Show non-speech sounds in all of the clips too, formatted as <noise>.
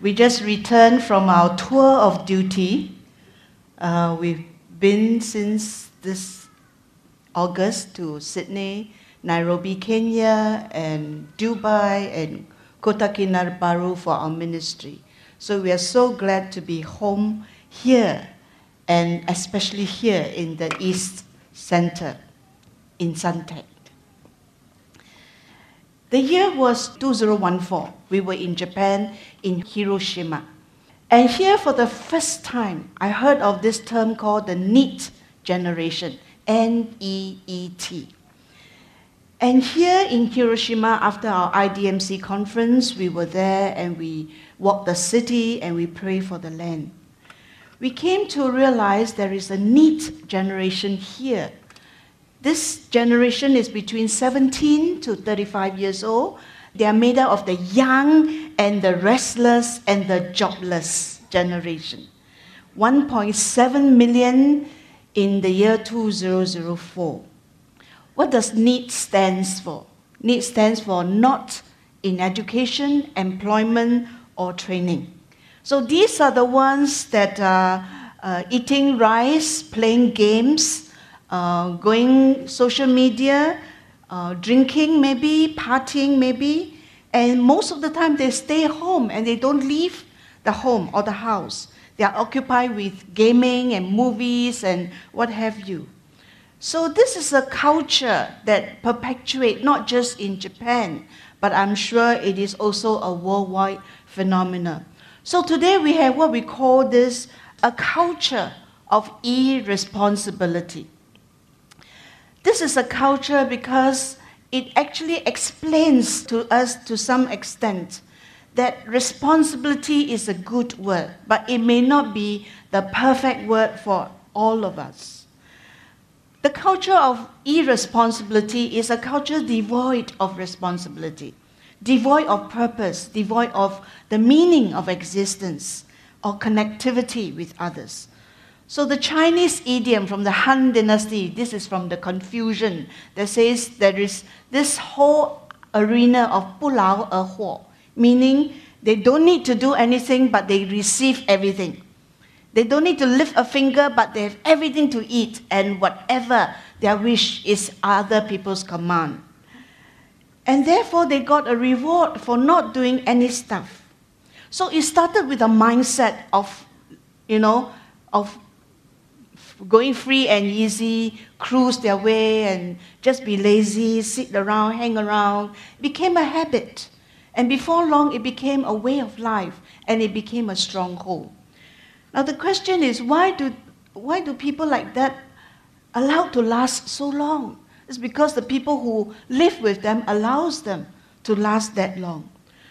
We just returned from our tour of duty. Uh, we've been since this August to Sydney, Nairobi, Kenya, and Dubai, and Kota Kinabalu for our ministry. So we are so glad to be home here, and especially here in the East Center in Suntec. The year was 2014. We were in Japan, in Hiroshima. And here, for the first time, I heard of this term called the NEET generation N E E T. And here in Hiroshima, after our IDMC conference, we were there and we walked the city and we prayed for the land. We came to realize there is a NEET generation here this generation is between 17 to 35 years old. They are made up of the young and the restless and the jobless generation. 1.7 million in the year 2004. What does NEET stands for? NEET stands for not in education, employment, or training. So these are the ones that are uh, eating rice, playing games, uh, going social media, uh, drinking maybe, partying maybe, and most of the time they stay home and they don't leave the home or the house. They are occupied with gaming and movies and what have you. So this is a culture that perpetuates not just in Japan, but I'm sure it is also a worldwide phenomenon. So today we have what we call this a culture of irresponsibility. This is a culture because it actually explains to us to some extent that responsibility is a good word, but it may not be the perfect word for all of us. The culture of irresponsibility is a culture devoid of responsibility, devoid of purpose, devoid of the meaning of existence or connectivity with others. So the Chinese idiom from the Han Dynasty, this is from the Confucian, that says there is this whole arena of pulao er huo, meaning they don't need to do anything, but they receive everything. They don't need to lift a finger, but they have everything to eat, and whatever their wish is other people's command. And therefore, they got a reward for not doing any stuff. So it started with a mindset of, you know, of going free and easy, cruise their way and just be lazy, sit around, hang around, became a habit. And before long, it became a way of life and it became a stronghold. Now, the question is why do, why do people like that allow to last so long? It's because the people who live with them allows them to last that long.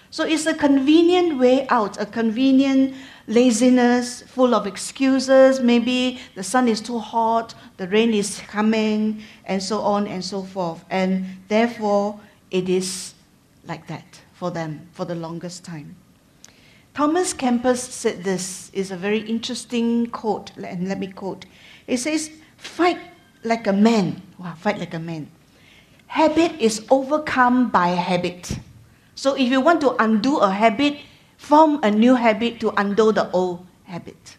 So it's a convenient way out, a convenient laziness, full of excuses. Maybe the sun is too hot, the rain is coming, and so on and so forth. And therefore, it is like that for them for the longest time. Thomas Kempis said this is a very interesting quote, and let me quote. It says, Fight like a man. Wow, fight like a man. Habit is overcome by habit. So if you want to undo a habit, form a new habit to undo the old habit.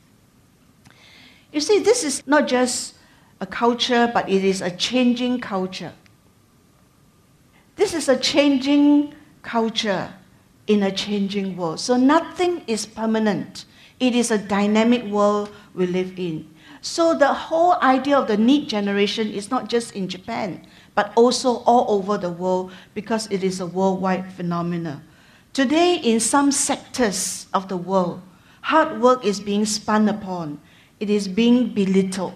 You see, this is not just a culture, but it is a changing culture. This is a changing culture in a changing world. So nothing is permanent. It is a dynamic world we live in. So the whole idea of the NEET generation is not just in Japan, but also all over the world because it is a worldwide phenomenon. Today, in some sectors of the world, hard work is being spun upon, it is being belittled.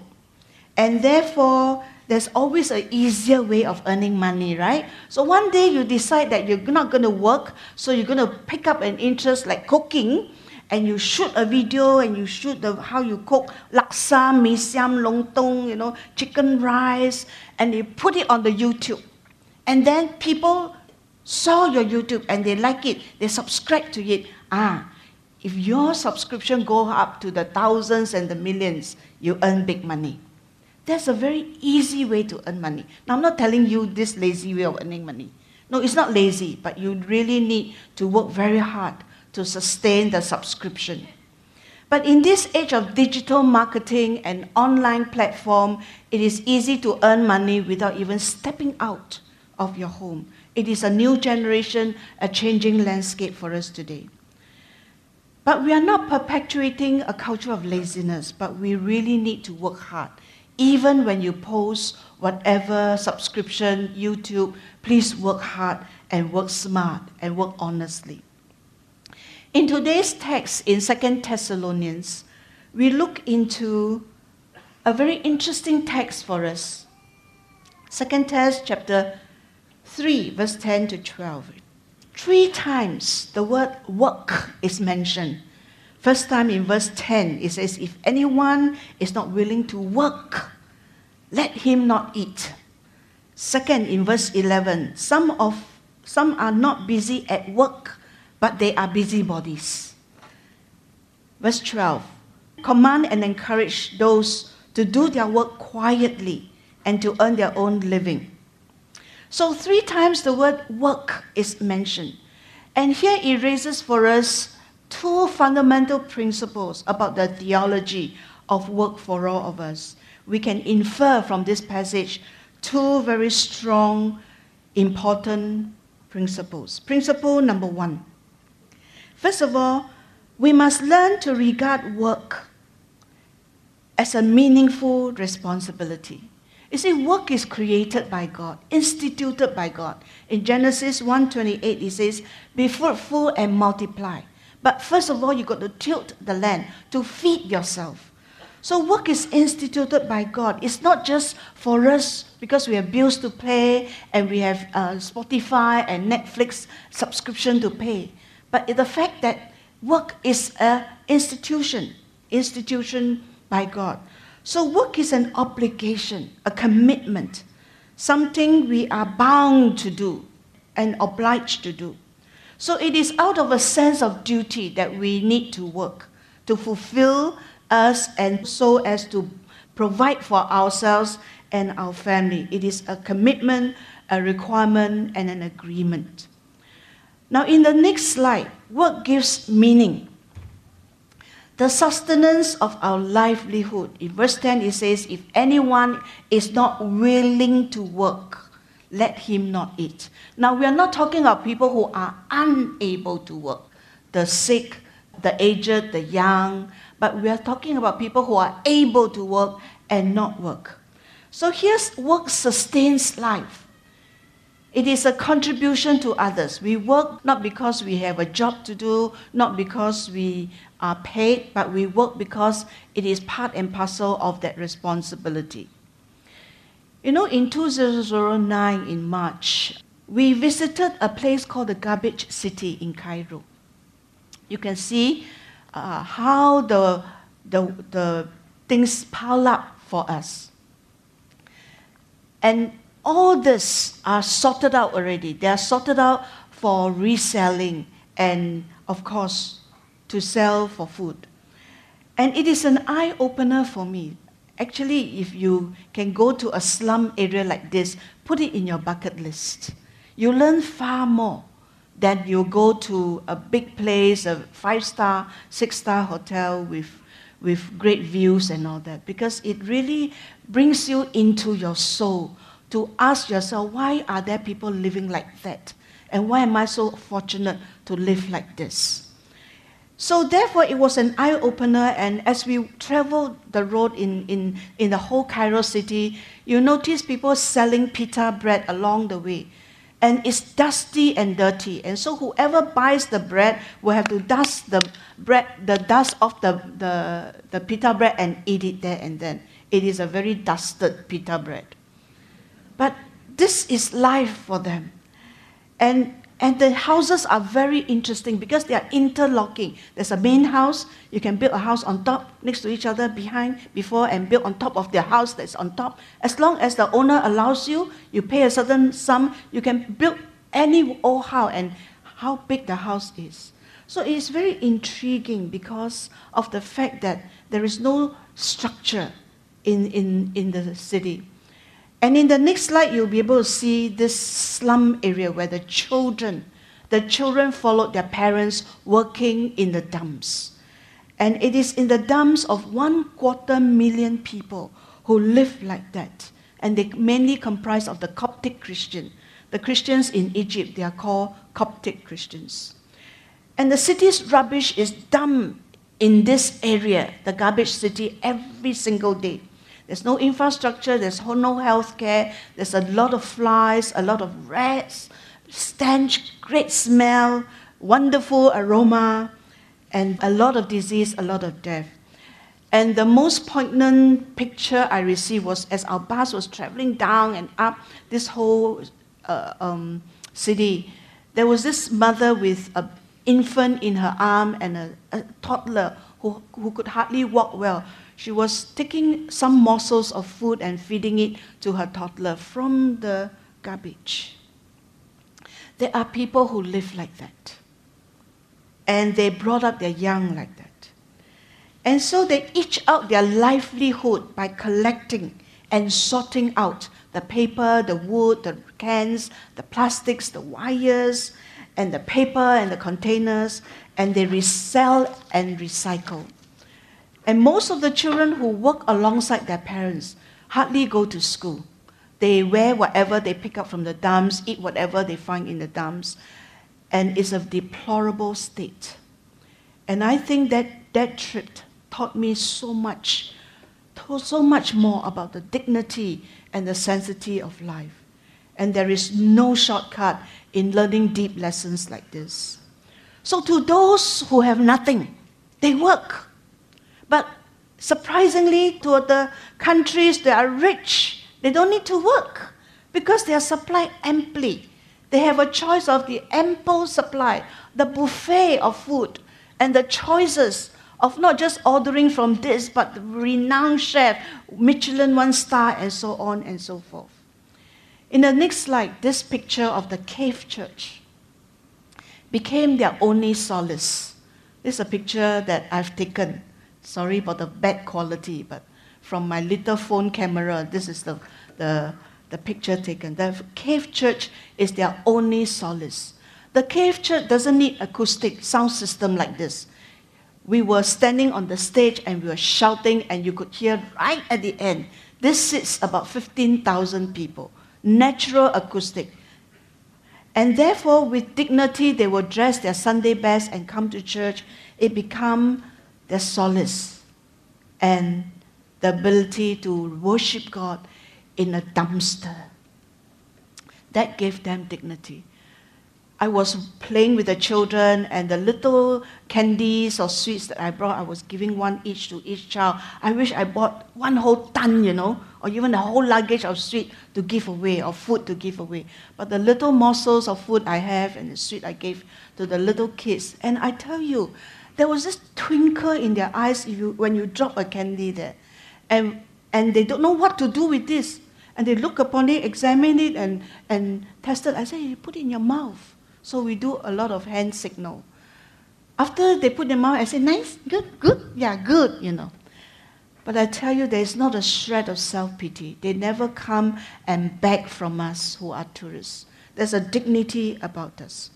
And therefore, there's always an easier way of earning money, right? So one day you decide that you're not going to work, so you're going to pick up an interest like cooking, and you shoot a video and you shoot the how you cook laksa, mee siam, lontong, you know, chicken rice, and you put it on the YouTube. And then people saw your YouTube and they like it, they subscribe to it. Ah, if your subscription go up to the thousands and the millions, you earn big money. That's a very easy way to earn money. Now, I'm not telling you this lazy way of earning money. No, it's not lazy, but you really need to work very hard to sustain the subscription. But in this age of digital marketing and online platform, it is easy to earn money without even stepping out of your home. It is a new generation, a changing landscape for us today. But we are not perpetuating a culture of laziness, but we really need to work hard. Even when you post whatever subscription, YouTube, please work hard and work smart and work honestly. In today's text in Second Thessalonians, we look into a very interesting text for us. Second Thess chapter 3, verse 10 to 12. Three times the word work is mentioned. First time in verse 10, it says, If anyone is not willing to work, let him not eat. Second, in verse 11, some, of, some are not busy at work, but they are busybodies. Verse 12, command and encourage those to do their work quietly and to earn their own living. So, three times the word work is mentioned. And here it raises for us two fundamental principles about the theology of work for all of us. We can infer from this passage two very strong, important principles. Principle number one. First of all, we must learn to regard work as a meaningful responsibility. You see, work is created by God, instituted by God. In Genesis 1.28, it says, be fruitful and multiply. But first of all, you got to tilt the land to feed yourself. So work is instituted by God. It's not just for us because we have bills to pay and we have uh, Spotify and Netflix subscription to pay. But the fact that work is an institution, institution by God. So, work is an obligation, a commitment, something we are bound to do and obliged to do. So, it is out of a sense of duty that we need to work to fulfill us and so as to provide for ourselves and our family. It is a commitment, a requirement, and an agreement. Now, in the next slide, work gives meaning the sustenance of our livelihood. In verse 10, it says, If anyone is not willing to work, let him not eat. Now, we are not talking about people who are unable to work, the sick, the aged, the young, but we are talking about people who are able to work and not work. So here's work sustains life. It is a contribution to others. We work not because we have a job to do, not because we are paid, but we work because it is part and parcel of that responsibility. You know, in 2009, in March, we visited a place called the Garbage City in Cairo. You can see uh, how the, the, the things pile up for us. And all this are sorted out already. They are sorted out for reselling and, of course, to sell for food. And it is an eye opener for me. Actually, if you can go to a slum area like this, put it in your bucket list. You learn far more than you go to a big place, a five star, six star hotel with, with great views and all that, because it really brings you into your soul to ask yourself, why are there people living like that? And why am I so fortunate to live like this? So therefore, it was an eye opener. And as we traveled the road in, in, in the whole Cairo city, you notice people selling pita bread along the way. And it's dusty and dirty. And so whoever buys the bread will have to dust the bread, the dust off the, the, the pita bread and eat it there and then. It is a very dusted pita bread. This is life for them. And, and the houses are very interesting because they are interlocking. There's a main house, you can build a house on top, next to each other, behind, before, and build on top of the house that's on top. As long as the owner allows you, you pay a certain sum, you can build any old house and how big the house is. So it's very intriguing because of the fact that there is no structure in, in, in the city. And in the next slide, you'll be able to see this slum area where the children, the children followed their parents working in the dumps. And it is in the dumps of one quarter million people who live like that. And they mainly comprise of the Coptic Christian. The Christians in Egypt, they are called Coptic Christians. And the city's rubbish is dumped in this area, the garbage city, every single day. There's no infrastructure, there's no health care, there's a lot of flies, a lot of rats, stench, great smell, wonderful aroma, and a lot of disease, a lot of death. And the most poignant picture I received was as our bus was traveling down and up this whole uh, um, city, there was this mother with an infant in her arm and a, a toddler who, who could hardly walk well. She was taking some morsels of food and feeding it to her toddler from the garbage. There are people who live like that. And they brought up their young like that. And so they each out their livelihood by collecting and sorting out the paper, the wood, the cans, the plastics, the wires, and the paper and the containers, and they resell and recycle. And most of the children who work alongside their parents hardly go to school. They wear whatever they pick up from the dumps, eat whatever they find in the dumps, and it's a deplorable state. And I think that that trip taught me so much, so much more about the dignity and the sanctity of life. And there is no shortcut in learning deep lessons like this. So, to those who have nothing, they work. Surprisingly, to the countries that are rich, they don't need to work because they are supplied amply. They have a choice of the ample supply, the buffet of food, and the choices of not just ordering from this, but the renowned chef, Michelin one star, and so on and so forth. In the next slide, this picture of the cave church became their only solace. This is a picture that I've taken Sorry about the bad quality, but from my little phone camera, this is the, the, the picture taken. The cave church is their only solace. The cave church doesn't need acoustic sound system like this. We were standing on the stage and we were shouting, and you could hear right at the end. This sits about 15,000 people. Natural acoustic. And therefore, with dignity, they will dress their Sunday best and come to church. It become their solace and the ability to worship God in a dumpster. That gave them dignity. I was playing with the children, and the little candies or sweets that I brought, I was giving one each to each child. I wish I bought one whole ton, you know, or even a whole luggage of sweet to give away, or food to give away. But the little morsels of food I have and the sweet I gave to the little kids. And I tell you, there was this twinkle in their eyes you, when you drop a candy there. And, and they don't know what to do with this. And they look upon it, examine it, and, and test it. I say, you put it in your mouth. So we do a lot of hand signal. After they put in their mouth, I say, nice, good, good, yeah, good, you know. But I tell you, there is not a shred of self pity. They never come and beg from us who are tourists. There's a dignity about us.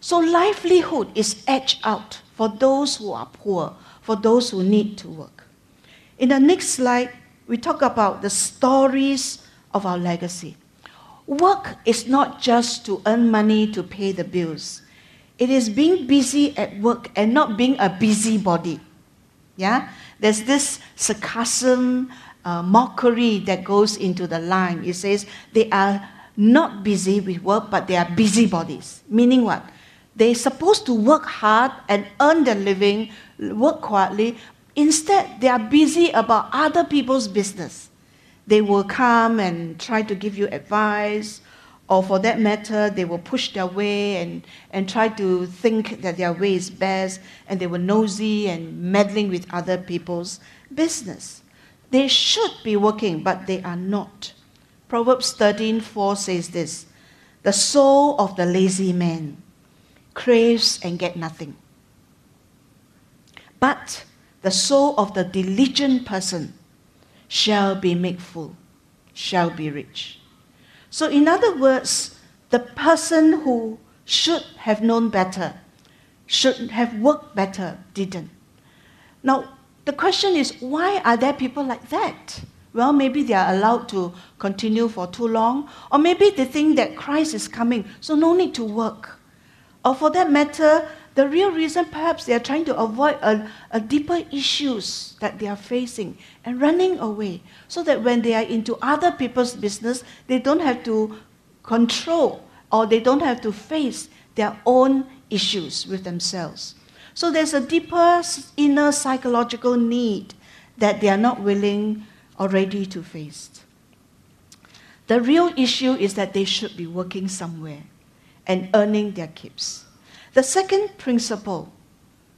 So livelihood is etched out for those who are poor, for those who need to work. In the next slide, we talk about the stories of our legacy. Work is not just to earn money to pay the bills. It is being busy at work and not being a busybody. Yeah? There's this sarcasm, uh, mockery that goes into the line. It says they are not busy with work, but they are busybodies. Meaning what? They're supposed to work hard and earn their living, work quietly. Instead, they are busy about other people's business. they will come and try to give you advice, or for that matter, they will push their way and, and try to think that their way is best, and they were nosy and meddling with other people's business. They should be working, but they are not. Proverbs 13:4 says this: "The soul of the lazy man craves and get nothing, but the soul of the diligent person shall be made full, shall be rich." So, in other words, the person who should have known better, should have worked better, didn't. Now, the question is why are there people like that? Well, maybe they are allowed to continue for too long, or maybe they think that Christ is coming, so no need to work. Or for that matter, the real reason perhaps they are trying to avoid a, a deeper issues that they are facing and running away so that when they are into other people's business, they don't have to control or they don't have to face their own issues with themselves. So there's a deeper inner psychological need that they are not willing or ready to face. The real issue is that they should be working somewhere and earning their keeps. The second principle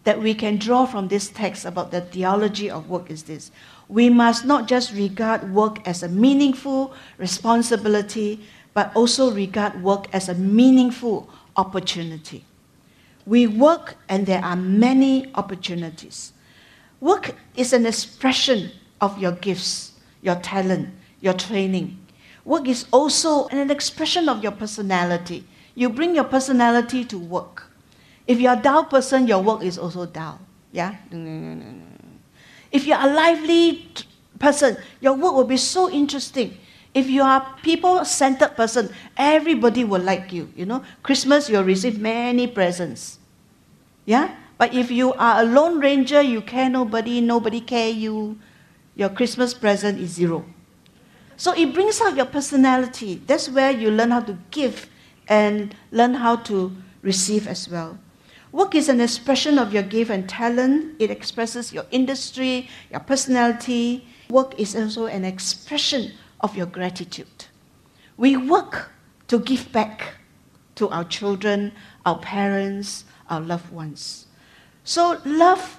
that we can draw from this text about the theology of work is this we must not just regard work as a meaningful responsibility, but also regard work as a meaningful opportunity. We work and there are many opportunities. Work is an expression of your gifts, your talent, your training. Work is also an expression of your personality. You bring your personality to work. If you're a dull person, your work is also dull. Yeah? If you're a lively person, your work will be so interesting. If you are people-centered person, everybody will like you. You know, Christmas you'll receive many presents. Yeah? But if you are a lone ranger, you care nobody, nobody care you, your Christmas present is zero. So it brings out your personality. That's where you learn how to give and learn how to receive as well. Work is an expression of your gift and talent. It expresses your industry, your personality. Work is also an expression of your gratitude. We work to give back to our children, our parents, our loved ones. So love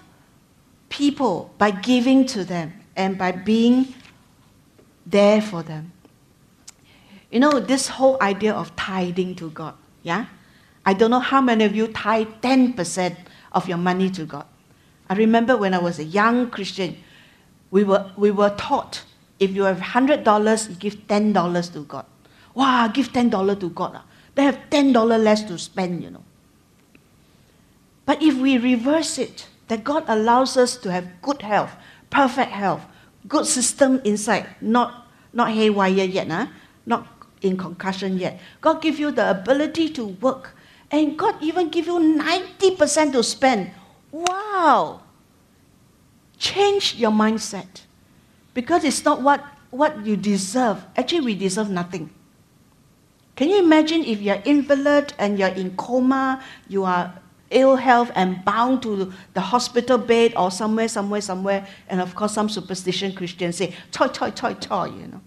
people by giving to them and by being there for them. You know, this whole idea of tithing to God, yeah? I don't know how many of you tithe 10% of your money to God. I remember when I was a young Christian, we were, we were taught if you have $100, you give $10 to God. Wow, give $10 to God. Ah. They have $10 less to spend, you know. But if we reverse it, that God allows us to have good health, perfect health, good system inside, not, not haywire yet, huh? not in concussion yet. God give you the ability to work and God even give you 90% to spend. Wow! Change your mindset. Because it's not what, what you deserve. Actually, we deserve nothing. Can you imagine if you're invalid and you're in coma, you are ill health and bound to the hospital bed or somewhere, somewhere, somewhere, and of course some superstition Christians say, toy, toy, toy, toy, you know.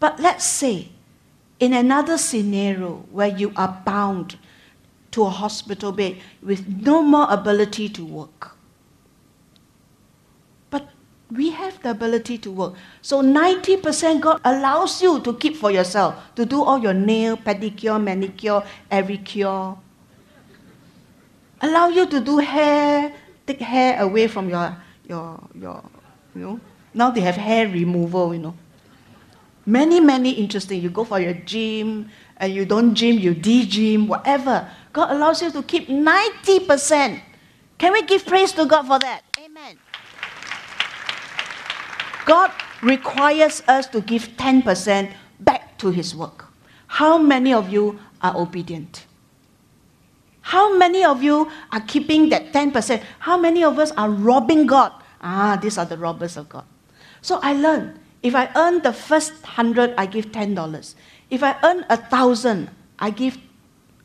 But let's say, in another scenario where you are bound to a hospital bed with no more ability to work. But we have the ability to work. So 90% God allows you to keep for yourself, to do all your nail, pedicure, manicure, every cure. Allow you to do hair, take hair away from your, your, your, you know. Now they have hair removal, you know. Many, many interesting. You go for your gym, and you don't gym, you de-gym, whatever. God allows you to keep 90%. Can we give praise to God for that? Amen. God requires us to give 10% back to His work. How many of you are obedient? How many of you are keeping that 10%? How many of us are robbing God? Ah, these are the robbers of God. So I learned if I earn the first hundred, I give $10. If I earn a thousand, I give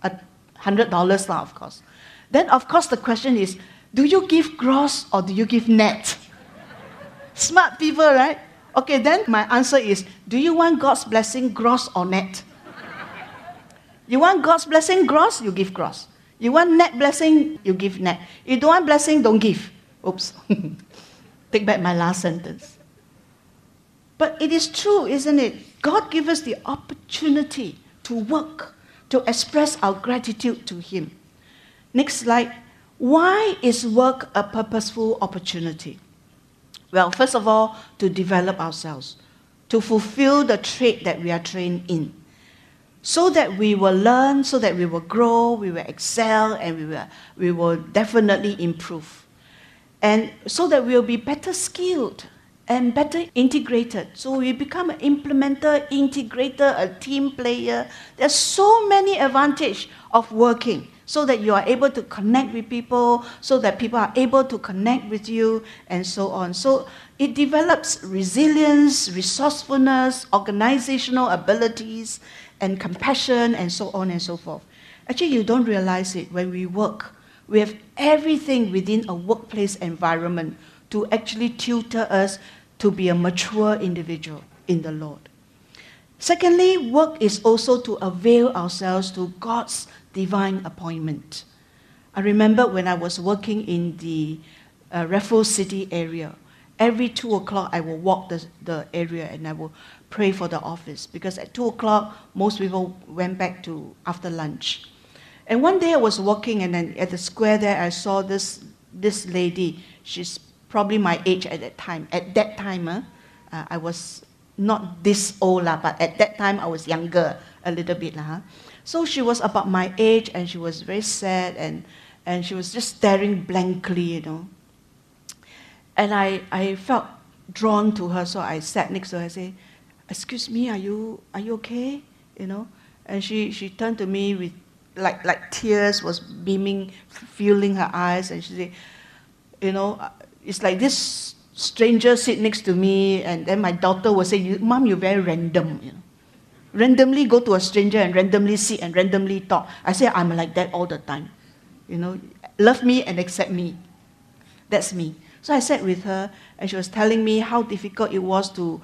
a hundred dollars now, of course. Then, of course, the question is, do you give gross or do you give net? <laughs> Smart people, right? Okay, then my answer is Do you want God's blessing gross or net? <laughs> You want God's blessing gross, you give gross. You want net blessing, you give net. You don't want blessing, don't give. Oops. <laughs> Take back my last sentence. But it is true, isn't it? God gives us the opportunity to work, to express our gratitude to Him. Next slide. Why is work a purposeful opportunity? Well, first of all, to develop ourselves, to fulfill the trade that we are trained in, so that we will learn, so that we will grow, we will excel, and we will, we will definitely improve. And so that we will be better skilled and better integrated. So we become an implementer, integrator, a team player. There's so many advantages of working so that you are able to connect with people, so that people are able to connect with you, and so on. So it develops resilience, resourcefulness, organizational abilities, and compassion, and so on and so forth. Actually, you don't realize it when we work. We have everything within a workplace environment to actually tutor us to be a mature individual in the Lord. Secondly, work is also to avail ourselves to God's divine appointment. I remember when I was working in the uh, Raffles City area, every two o'clock I will walk the, the area and I will pray for the office because at two o'clock most people went back to after lunch. And one day I was walking and then at the square there I saw this this lady. She's probably my age at that time. At that time, uh, uh, I was not this old, lah, but at that time I was younger a little bit. Lah? So she was about my age and she was very sad and, and she was just staring blankly, you know. And I, I felt drawn to her, so I sat next to her and said, Excuse me, are you, are you okay? You know? And she, she turned to me with like, like tears was beaming, filling her eyes, and she said, You know, it's like this stranger sit next to me, and then my daughter will say, Mom, you're very random. You know? randomly go to a stranger and randomly sit and randomly talk. I say, I'm like that all the time. You know, love me and accept me. That's me. So I sat with her and she was telling me how difficult it was to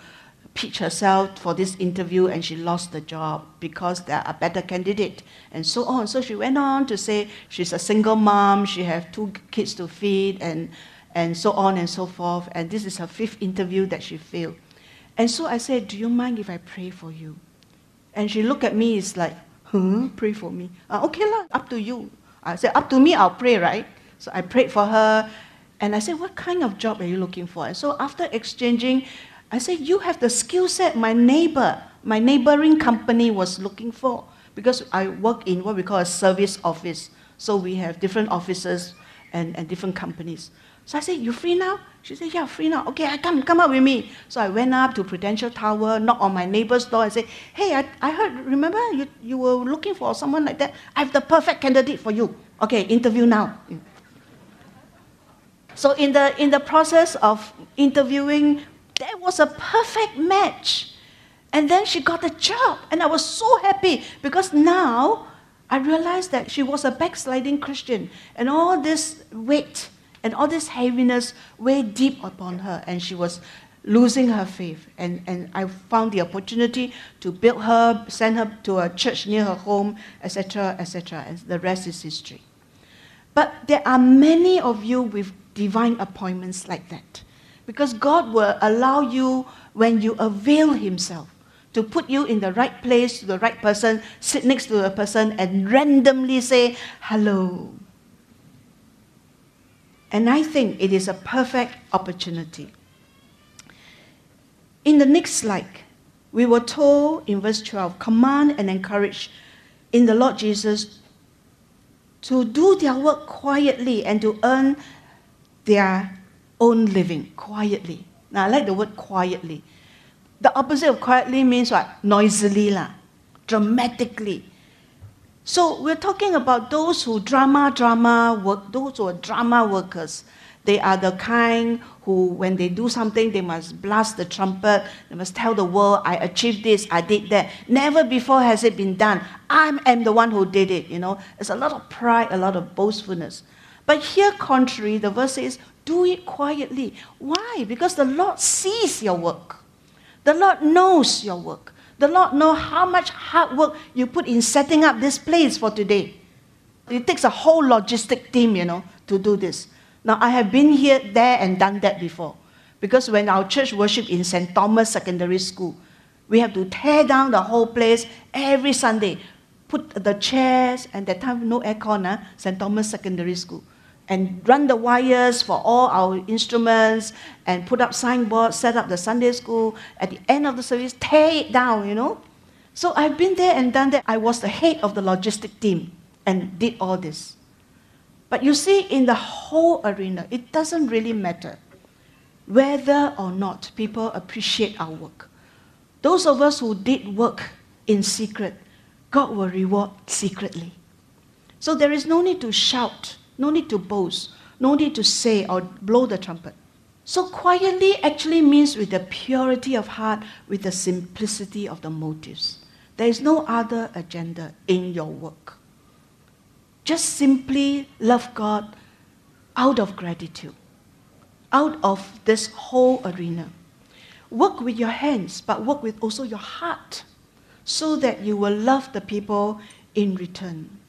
pitch herself for this interview and she lost the job because there are better candidate and so on. So she went on to say she's a single mom, she has two kids to feed and, and so on and so forth. And this is her fifth interview that she failed. And so I said, do you mind if I pray for you? And she looked at me, it's like, huh, pray for me. Uh, okay, lah, up to you. I said, up to me, I'll pray, right? So I prayed for her. And I said, what kind of job are you looking for? And so after exchanging, I said, you have the skill set my neighbor, my neighboring company was looking for. Because I work in what we call a service office. So we have different offices and, and different companies. So I said, you free now? She said, yeah, free now. Okay, I come, come up with me. So I went up to Prudential Tower, knocked on my neighbor's door and said, hey, I, I heard, remember you, you were looking for someone like that? I have the perfect candidate for you. Okay, interview now. So in the, in the process of interviewing, there was a perfect match. And then she got the job. And I was so happy because now I realized that she was a backsliding Christian. And all this weight and all this heaviness weighed deep upon her, and she was losing her faith. And, and I found the opportunity to build her, send her to a church near her home, etc., etc. And the rest is history. But there are many of you with divine appointments like that. Because God will allow you, when you avail Himself, to put you in the right place, to the right person, sit next to a person, and randomly say, Hello, and I think it is a perfect opportunity. In the next slide, we were told in verse 12 command and encourage in the Lord Jesus to do their work quietly and to earn their own living quietly. Now, I like the word quietly. The opposite of quietly means what? Noisily, lah, dramatically. So we're talking about those who drama, drama work, those who are drama workers. They are the kind who, when they do something, they must blast the trumpet. They must tell the world, I achieved this, I did that. Never before has it been done. I am the one who did it, you know. There's a lot of pride, a lot of boastfulness. But here, contrary, the verse says, do it quietly. Why? Because the Lord sees your work. The Lord knows your work. The Lord knows how much hard work you put in setting up this place for today. It takes a whole logistic team, you know, to do this. Now, I have been here, there, and done that before. Because when our church worship in St. Thomas Secondary School, we have to tear down the whole place every Sunday. Put the chairs, and that time no aircon, uh, St. Thomas Secondary School. And run the wires for all our instruments and put up signboards, set up the Sunday school. At the end of the service, tear it down, you know. So I've been there and done that. I was the head of the logistic team and did all this. But you see, in the whole arena, it doesn't really matter whether or not people appreciate our work. Those of us who did work in secret, God will reward secretly. So there is no need to shout, no need to boast, no need to say or blow the trumpet. So quietly actually means with the purity of heart, with the simplicity of the motives. There is no other agenda in your work. Just simply love God out of gratitude, out of this whole arena. Work with your hands, but work with also your heart so that you will love the people in return.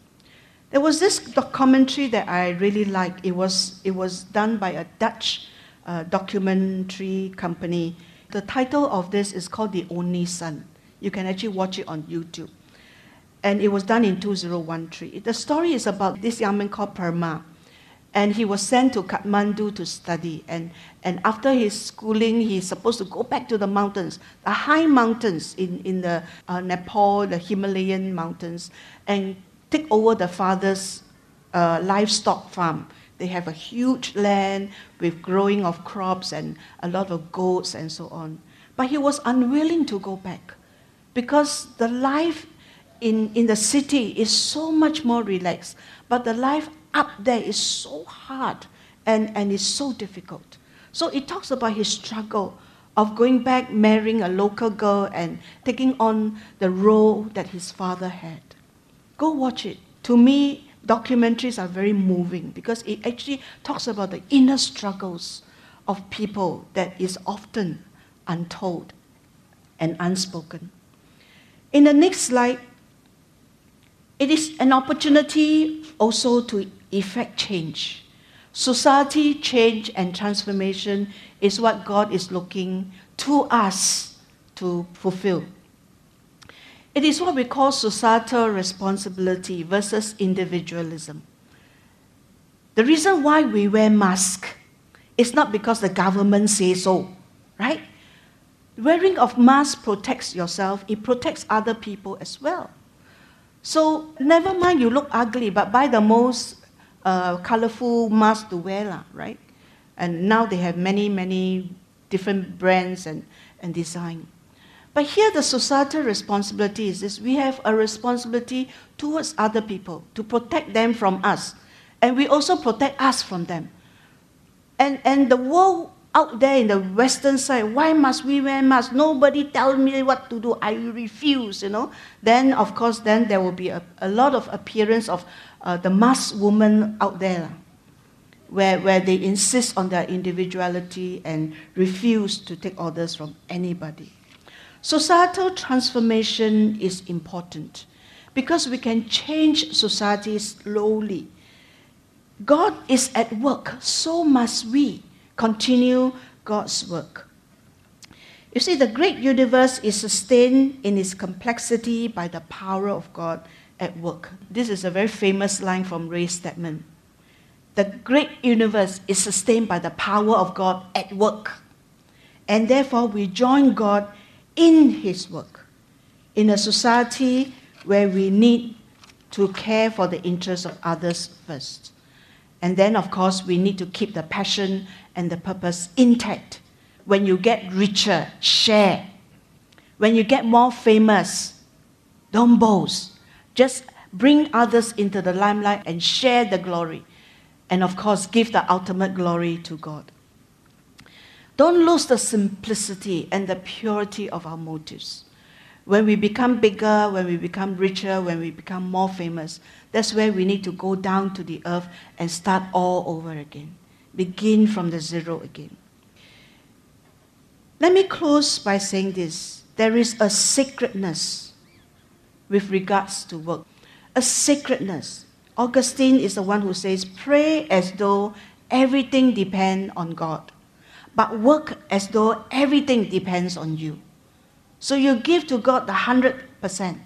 There was this documentary that I really liked. It was, it was done by a Dutch uh, documentary company. The title of this is called The Only Son. You can actually watch it on YouTube and it was done in 2013. The story is about this young man called Perma, and he was sent to Kathmandu to study. And, and after his schooling, he's supposed to go back to the mountains, the high mountains in, in the uh, Nepal, the Himalayan mountains, and take over the father's uh, livestock farm. They have a huge land with growing of crops and a lot of goats and so on. But he was unwilling to go back because the life in, in the city is so much more relaxed. But the life up there is so hard and, and is so difficult. So it talks about his struggle of going back, marrying a local girl, and taking on the role that his father had. Go watch it. To me, documentaries are very moving because it actually talks about the inner struggles of people that is often untold and unspoken. In the next slide, it is an opportunity also to effect change. Society change and transformation is what God is looking to us to fulfill. It is what we call societal responsibility versus individualism. The reason why we wear masks is not because the government says so, right? Wearing of mask protects yourself, it protects other people as well. So never mind you look ugly, but buy the most uh, colorful mask to wear, lah, right? And now they have many, many different brands and, and design. But here the societal responsibility is this we have a responsibility towards other people to protect them from us. And we also protect us from them. And, and the world out there in the western side, why must we wear masks? Nobody tell me what to do. I refuse, you know. Then, of course, then there will be a, a lot of appearance of uh, the masked woman out there, where, where they insist on their individuality and refuse to take orders from anybody. Societal transformation is important because we can change society slowly. God is at work, so must we continue God's work. You see, the great universe is sustained in its complexity by the power of God at work. This is a very famous line from Ray Stedman. The great universe is sustained by the power of God at work. And therefore, we join God in His work. In a society where we need to care for the interests of others first. And then, of course, we need to keep the passion and the purpose intact. When you get richer, share. When you get more famous, don't boast. Just bring others into the limelight and share the glory. And of course, give the ultimate glory to God. Don't lose the simplicity and the purity of our motives. When we become bigger, when we become richer, when we become more famous, that's where we need to go down to the earth and start all over again begin from the zero again. Let me close by saying this there is a sacredness with regards to work. A sacredness. Augustine is the one who says, Pray as though everything depends on God, but work as though everything depends on you. So you give to God the 100%,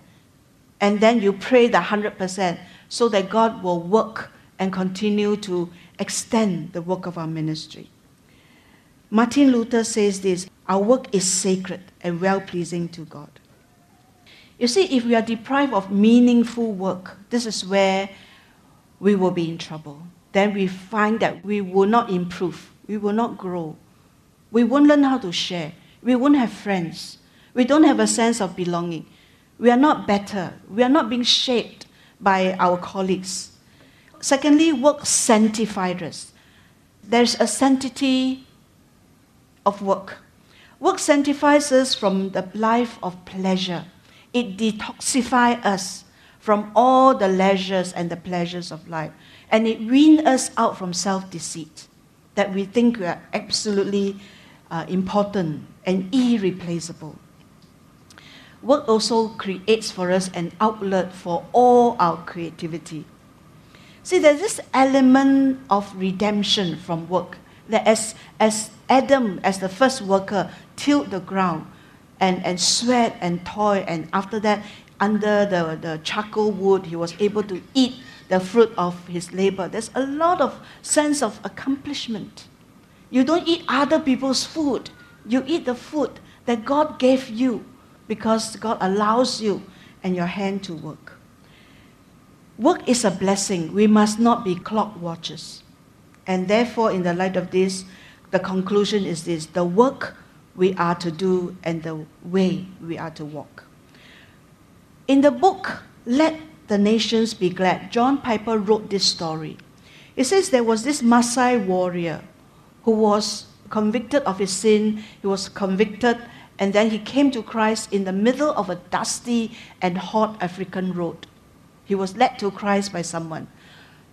and then you pray the 100% so that God will work and continue to extend the work of our ministry. Martin Luther says this our work is sacred and well pleasing to God. You see, if we are deprived of meaningful work, this is where we will be in trouble. Then we find that we will not improve, we will not grow, we won't learn how to share, we won't have friends, we don't have a sense of belonging. We are not better, we are not being shaped by our colleagues. Secondly, work sanctifies us. There's a sanctity of work. Work sanctifies us from the life of pleasure. It detoxifies us from all the leisures and the pleasures of life. And it weans us out from self deceit that we think we are absolutely uh, important and irreplaceable. Work also creates for us an outlet for all our creativity. See, there's this element of redemption from work. That as, as Adam, as the first worker, tilled the ground and, and sweat and toil, and after that, under the, the charcoal wood, he was able to eat the fruit of his labor. There's a lot of sense of accomplishment. You don't eat other people's food, you eat the food that God gave you because God allows you and your hand to work. Work is a blessing. We must not be clock watchers. And therefore, in the light of this, the conclusion is this the work we are to do and the way we are to walk. In the book, Let the Nations Be Glad, John Piper wrote this story. It says there was this Maasai warrior who was convicted of his sin, he was convicted, and then he came to Christ in the middle of a dusty and hot African road. He was led to Christ by someone,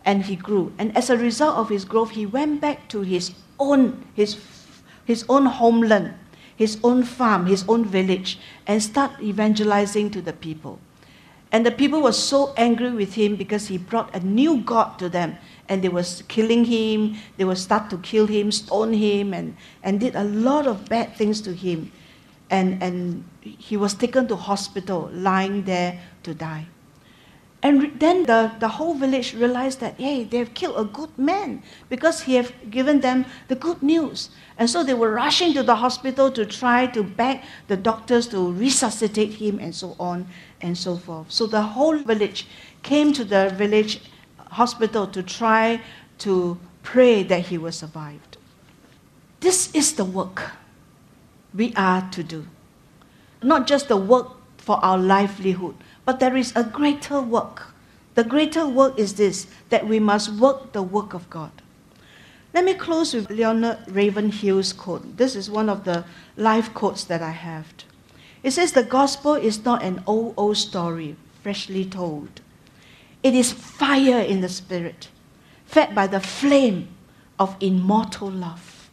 and he grew. And as a result of his growth, he went back to his own, his, his own homeland, his own farm, his own village, and start evangelizing to the people. And the people were so angry with him because he brought a new God to them. And they were killing him, they would start to kill him, stone him, and, and did a lot of bad things to him. And, and he was taken to hospital, lying there to die. And then the, the whole village realized that, hey, they have killed a good man because he have given them the good news. And so they were rushing to the hospital to try to beg the doctors to resuscitate him and so on and so forth. So the whole village came to the village hospital to try to pray that he was survived. This is the work we are to do. Not just the work for our livelihood, but there is a greater work. The greater work is this that we must work the work of God. Let me close with Leonard Ravenhill's quote. This is one of the life quotes that I have. It says, The gospel is not an old, old story, freshly told. It is fire in the spirit, fed by the flame of immortal love.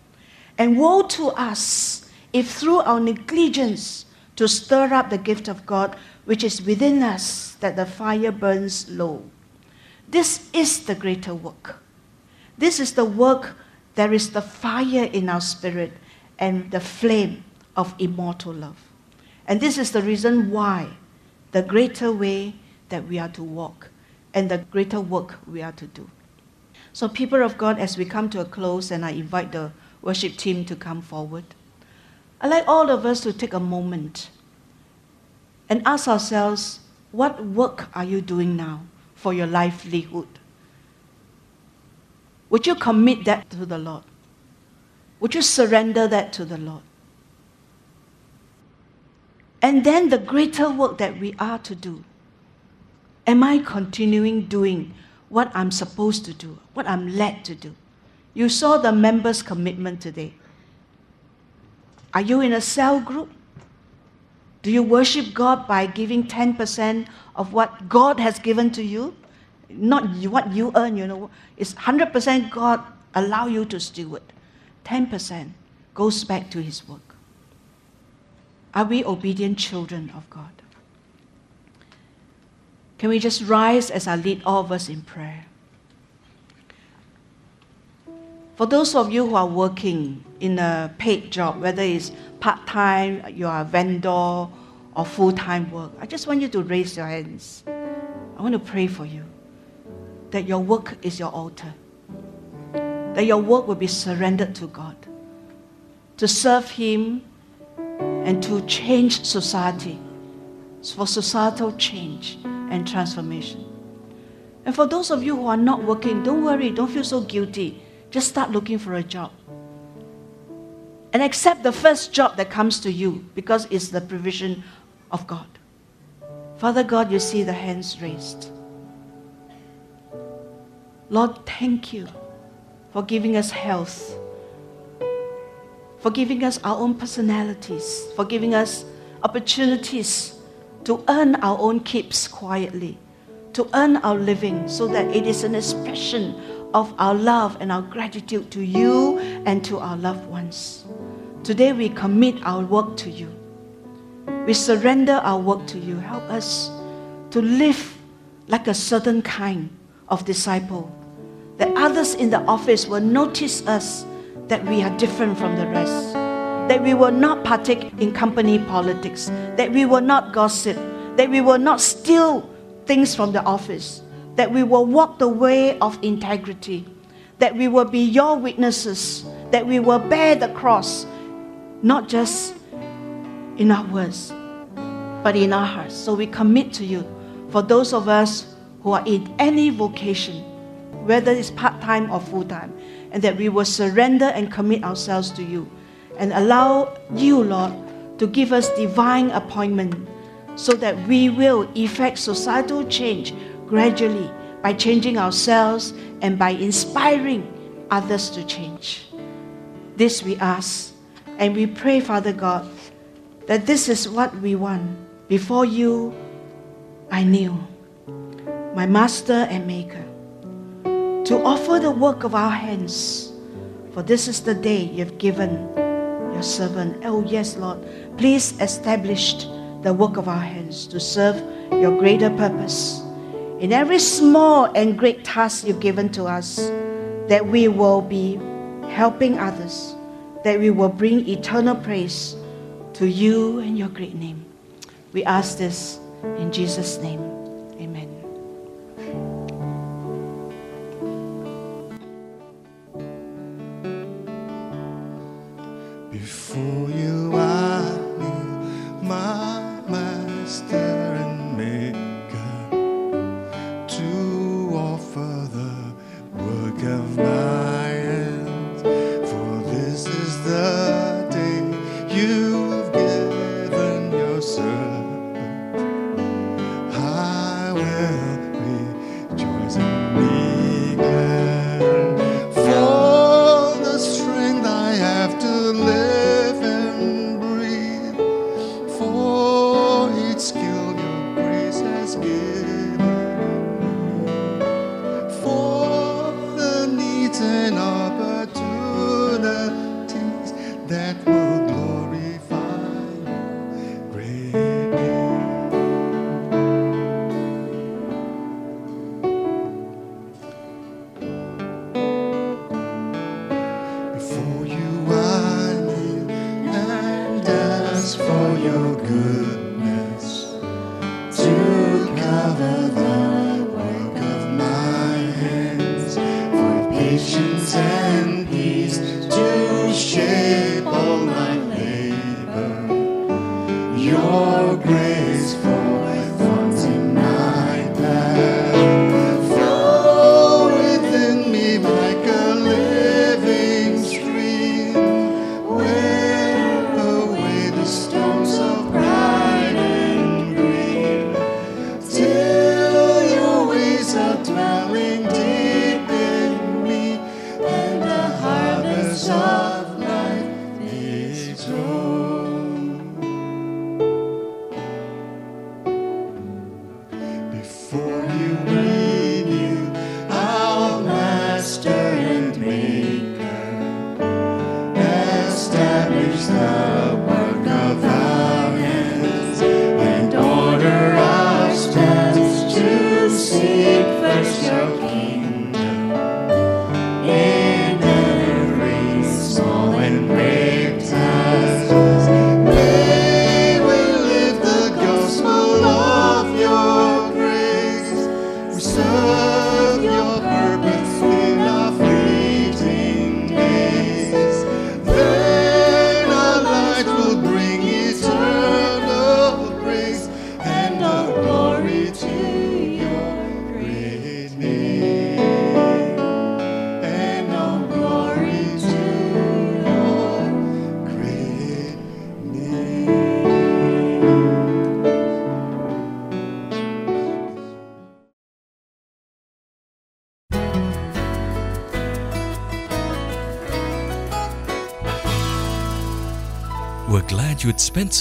And woe to us if through our negligence to stir up the gift of God which is within us, that the fire burns low. This is the greater work. This is the work, there is the fire in our spirit and the flame of immortal love. And this is the reason why the greater way that we are to walk and the greater work we are to do. So, people of God, as we come to a close and I invite the worship team to come forward, I'd like all of us to take a moment and ask ourselves what work are you doing now for your livelihood? Would you commit that to the Lord? Would you surrender that to the Lord? And then the greater work that we are to do. Am I continuing doing what I'm supposed to do, what I'm led to do? You saw the members' commitment today. Are you in a cell group? Do you worship God by giving 10% of what God has given to you? Not what you earn, you know. It's 100% God allow you to steward. 10% goes back to his work. Are we obedient children of God? Can we just rise as I lead all of us in prayer? For those of you who are working in a paid job, whether it's part time, you are a vendor, or full time work, I just want you to raise your hands. I want to pray for you that your work is your altar, that your work will be surrendered to God, to serve Him and to change society, for societal change and transformation. And for those of you who are not working, don't worry, don't feel so guilty. Just start looking for a job. And accept the first job that comes to you because it's the provision of God. Father God, you see the hands raised. Lord, thank you for giving us health, for giving us our own personalities, for giving us opportunities to earn our own keeps quietly, to earn our living so that it is an expression of our love and our gratitude to you and to our loved ones. Today we commit our work to you. We surrender our work to you. Help us to live like a certain kind of disciple. That others in the office will notice us that we are different from the rest. That we will not partake in company politics. That we will not gossip. That we will not steal things from the office that we will walk the way of integrity, that we will be your witnesses, that we will bear the cross, not just in our words, but in our hearts. So we commit to you for those of us who are in any vocation, whether it's part time or full time, and that we will surrender and commit ourselves to you and allow you, Lord, to give us divine appointment so that we will effect societal change gradually by changing ourselves and by inspiring others to change. This we ask and we pray, Father God, that this is what we want. Before you, I knew, my Master and Maker, to offer the work of our hands. For this is the day you've given your servant. Oh, yes, Lord. Please establish the work of our hands to serve your greater purpose in every small and great task you've given to us, that we will be helping others, that we will bring eternal praise to you and your great name. We ask this in Jesus' name. Your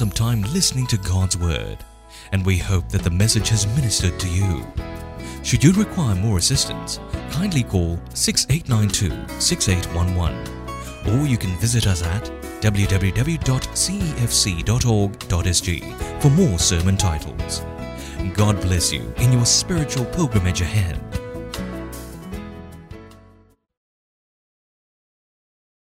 some time listening to God's Word, and we hope that the message has ministered to you. Should you require more assistance, kindly call 6892 6811 or you can visit us at www.cefc.org.sg for more sermon titles. God bless you in your spiritual pilgrimage ahead.